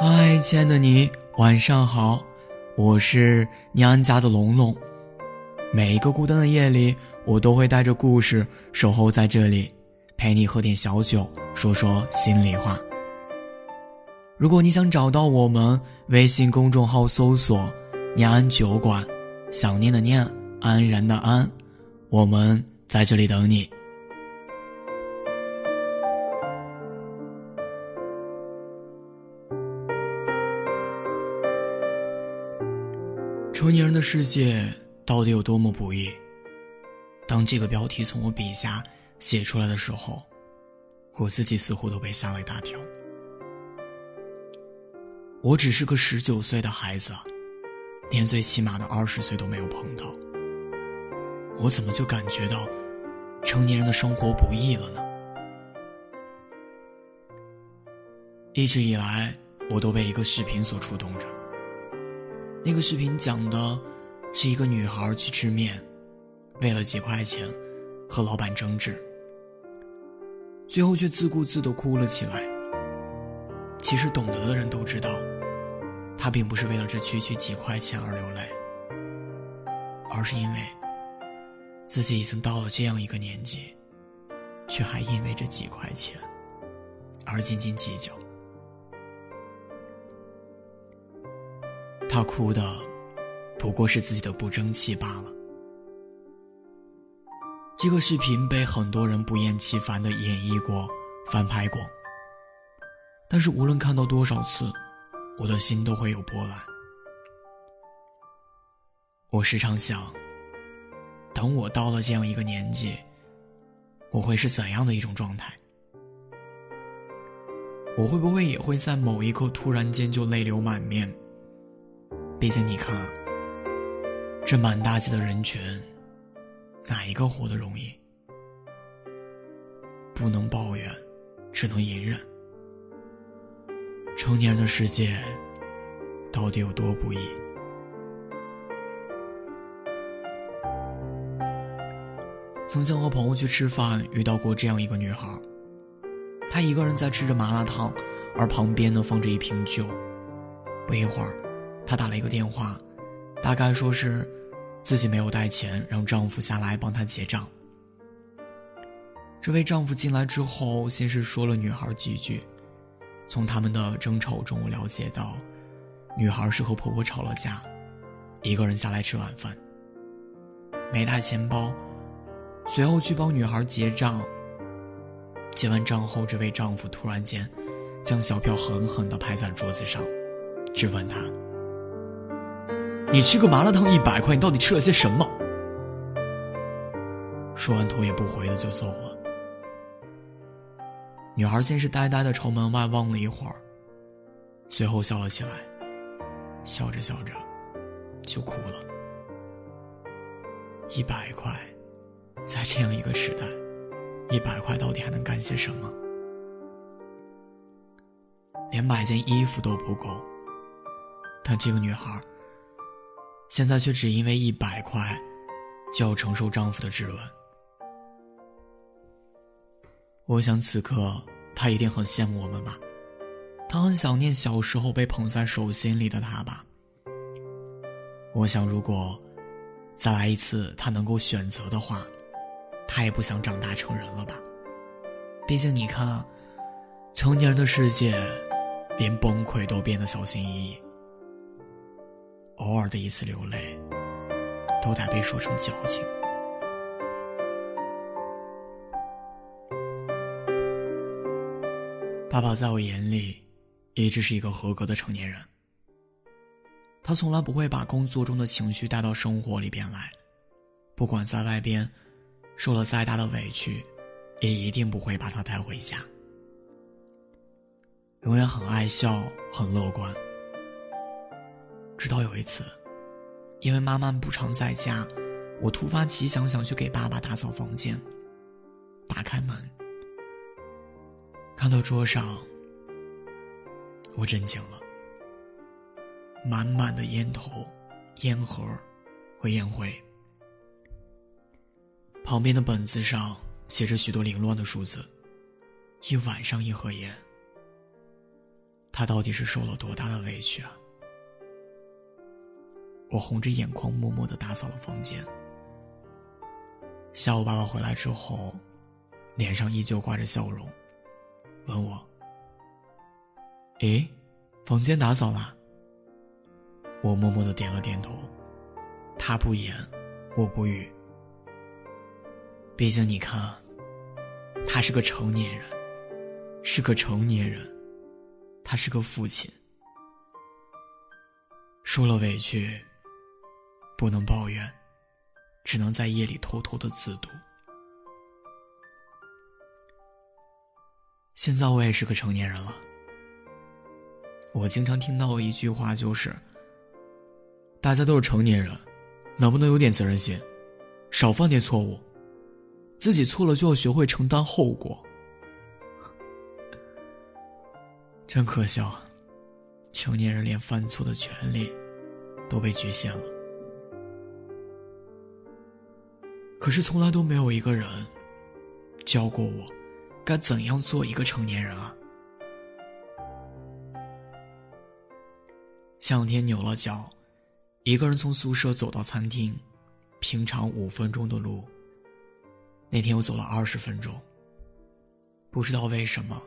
嗨，亲爱的你，晚上好，我是你安家的龙龙。每一个孤单的夜里，我都会带着故事守候在这里，陪你喝点小酒，说说心里话。如果你想找到我们，微信公众号搜索“念安酒馆”，想念的念，安然的安，我们在这里等你。成年人的世界到底有多么不易？当这个标题从我笔下写出来的时候，我自己似乎都被吓了一大跳。我只是个十九岁的孩子，连最起码的二十岁都没有碰到，我怎么就感觉到成年人的生活不易了呢？一直以来，我都被一个视频所触动着。那个视频讲的是一个女孩去吃面，为了几块钱和老板争执，最后却自顾自的哭了起来。其实懂得的人都知道，她并不是为了这区区几块钱而流泪，而是因为自己已经到了这样一个年纪，却还因为这几块钱而斤斤计较。他哭的不过是自己的不争气罢了。这个视频被很多人不厌其烦的演绎过、翻拍过，但是无论看到多少次，我的心都会有波澜。我时常想，等我到了这样一个年纪，我会是怎样的一种状态？我会不会也会在某一刻突然间就泪流满面？毕竟，你看，这满大街的人群，哪一个活得容易？不能抱怨，只能隐忍。成年人的世界，到底有多不易？曾经和朋友去吃饭，遇到过这样一个女孩，她一个人在吃着麻辣烫，而旁边呢放着一瓶酒。不一会儿。她打了一个电话，大概说是自己没有带钱，让丈夫下来帮她结账。这位丈夫进来之后，先是说了女孩几句，从他们的争吵中我了解到，女孩是和婆婆吵了架，一个人下来吃晚饭，没带钱包，随后去帮女孩结账。结完账后，这位丈夫突然间将小票狠狠地拍在桌子上，质问她。你吃个麻辣烫一百块，你到底吃了些什么？说完头也不回的就走了。女孩先是呆呆的朝门外望了一会儿，随后笑了起来，笑着笑着就哭了。一百块，在这样一个时代，一百块到底还能干些什么？连买件衣服都不够。但这个女孩。现在却只因为一百块，就要承受丈夫的质问。我想此刻她一定很羡慕我们吧，她很想念小时候被捧在手心里的他吧。我想，如果再来一次，她能够选择的话，她也不想长大成人了吧。毕竟你看，成年人的世界，连崩溃都变得小心翼翼。偶尔的一次流泪，都得被说成矫情。爸爸在我眼里，一直是一个合格的成年人。他从来不会把工作中的情绪带到生活里边来，不管在外边受了再大的委屈，也一定不会把他带回家。永远很爱笑，很乐观。直到有一次，因为妈妈不常在家，我突发奇想想去给爸爸打扫房间。打开门，看到桌上，我震惊了。满满的烟头、烟盒和烟灰，旁边的本子上写着许多凌乱的数字。一晚上一盒烟，他到底是受了多大的委屈啊！我红着眼眶，默默的打扫了房间。下午爸爸回来之后，脸上依旧挂着笑容，问我：“诶，房间打扫了？”我默默的点了点头。他不言，我不语。毕竟你看，他是个成年人，是个成年人，他是个父亲，受了委屈。不能抱怨，只能在夜里偷偷的自读。现在我也是个成年人了，我经常听到一句话，就是大家都是成年人，能不能有点责任心，少犯点错误，自己错了就要学会承担后果。真可笑，成年人连犯错的权利都被局限了。可是从来都没有一个人教过我该怎样做一个成年人啊！前两天扭了脚，一个人从宿舍走到餐厅，平常五分钟的路，那天我走了二十分钟。不知道为什么，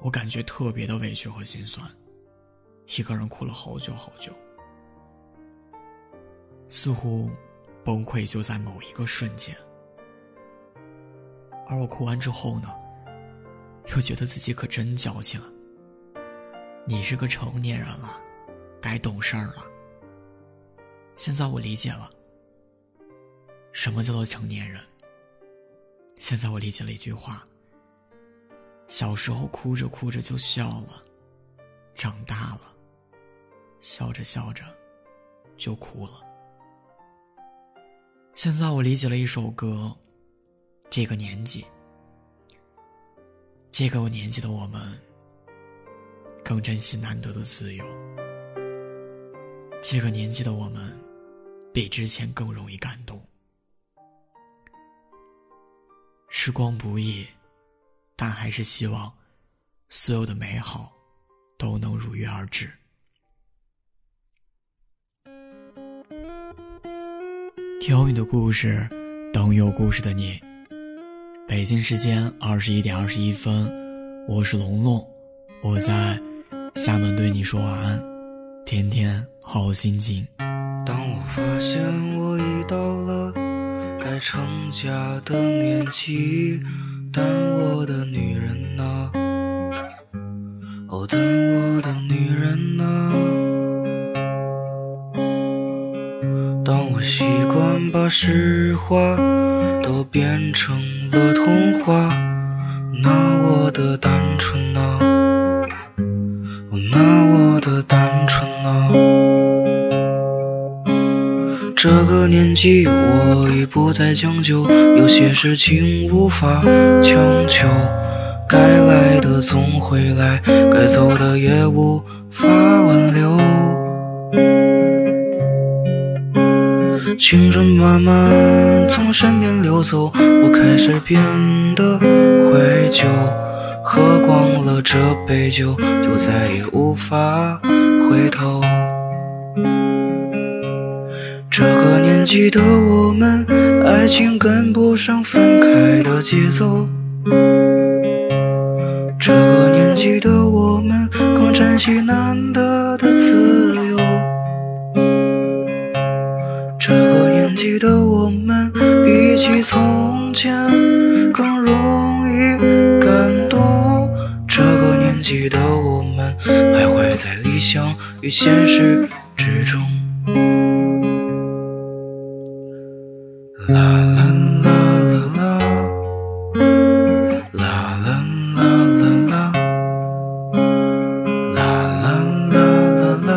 我感觉特别的委屈和心酸，一个人哭了好久好久，似乎……崩溃就在某一个瞬间，而我哭完之后呢，又觉得自己可真矫情。你是个成年人了，该懂事儿了。现在我理解了，什么叫做成年人。现在我理解了一句话：小时候哭着哭着就笑了，长大了，笑着笑着就哭了。现在我理解了一首歌，这个年纪，这个年纪的我们，更珍惜难得的自由。这个年纪的我们，比之前更容易感动。时光不易，但还是希望，所有的美好，都能如约而至。有你的故事，等有故事的你。北京时间二十一点二十一分，我是龙龙，我在厦门对你说晚安，天天好心情。当我发现我已到了该成家的年纪，但我的女人呢？哦，但我的女人呢？当我习惯把实话都变成了童话，那我的单纯呢？那我的单纯呢？这个年纪我已不再将就，有些事情无法强求，该来的总会来，该走的也无法青春慢慢从身边流走，我开始变得怀旧。喝光了这杯酒，就再也无法回头。这个年纪的我们，爱情跟不上分开的节奏。这个年纪的我们，更珍惜难得于现实之中。啦啦啦啦啦，啦啦啦啦啦，啦啦啦啦啦，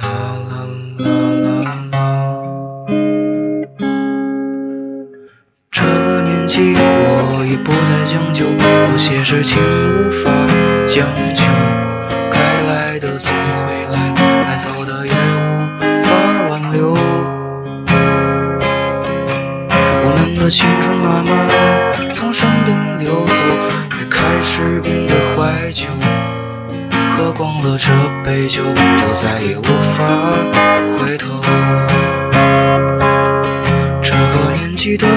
啦啦啦啦啦。这个年纪。我已不再将就，有些事情无法将就。总会来，该走的也无法挽留。我们的青春慢慢从身边流走，也开始变得怀旧。喝光了这杯酒，就再也无法回头。这个年纪的我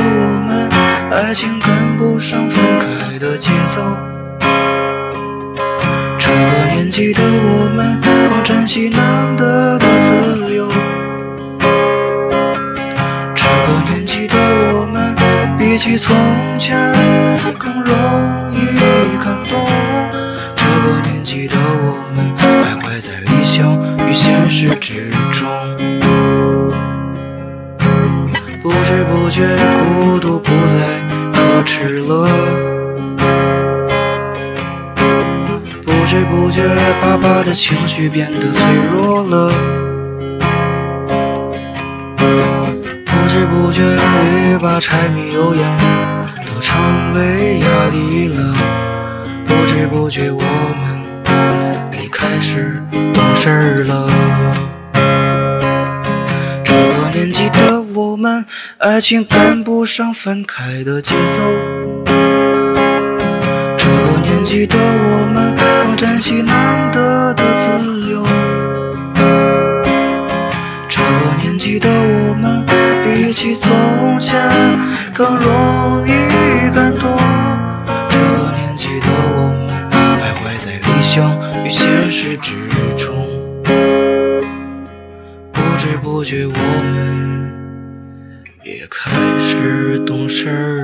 们，爱情跟不上分开的节奏。这个年纪的我们，更珍惜难得的自由。这个年纪的我们，比起从前更容易感动。这个年纪的我们，徘徊在理想与现实之中。不知不觉，孤独不再可耻了。情绪变得脆弱了。不知不觉，欲把柴米油盐都成为压力了。不知不觉，我们已开始懂事了。这个年纪的我们，爱情赶不上分开的节奏。这个年纪的我们，更珍惜难得的自由。这个年纪的我们，比起从前更容易感动。这个年纪的我们，徘徊在理想与现实之中。不知不觉，我们也开始懂事儿。